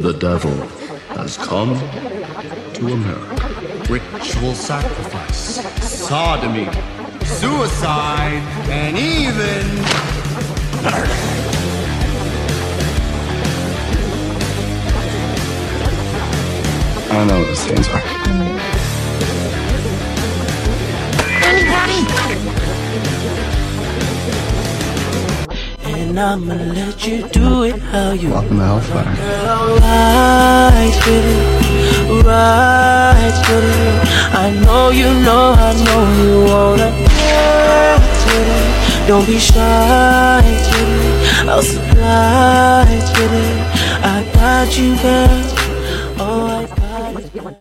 The devil has come to America. Ritual sacrifice, sodomy, suicide, and even murder. I don't know what those things are. And I'ma let you do it how you Welcome to Hellfire. right with it, right with it. I know you know, I know you wanna with it. Don't be shy with it. I'll supply with it. I got you, girl.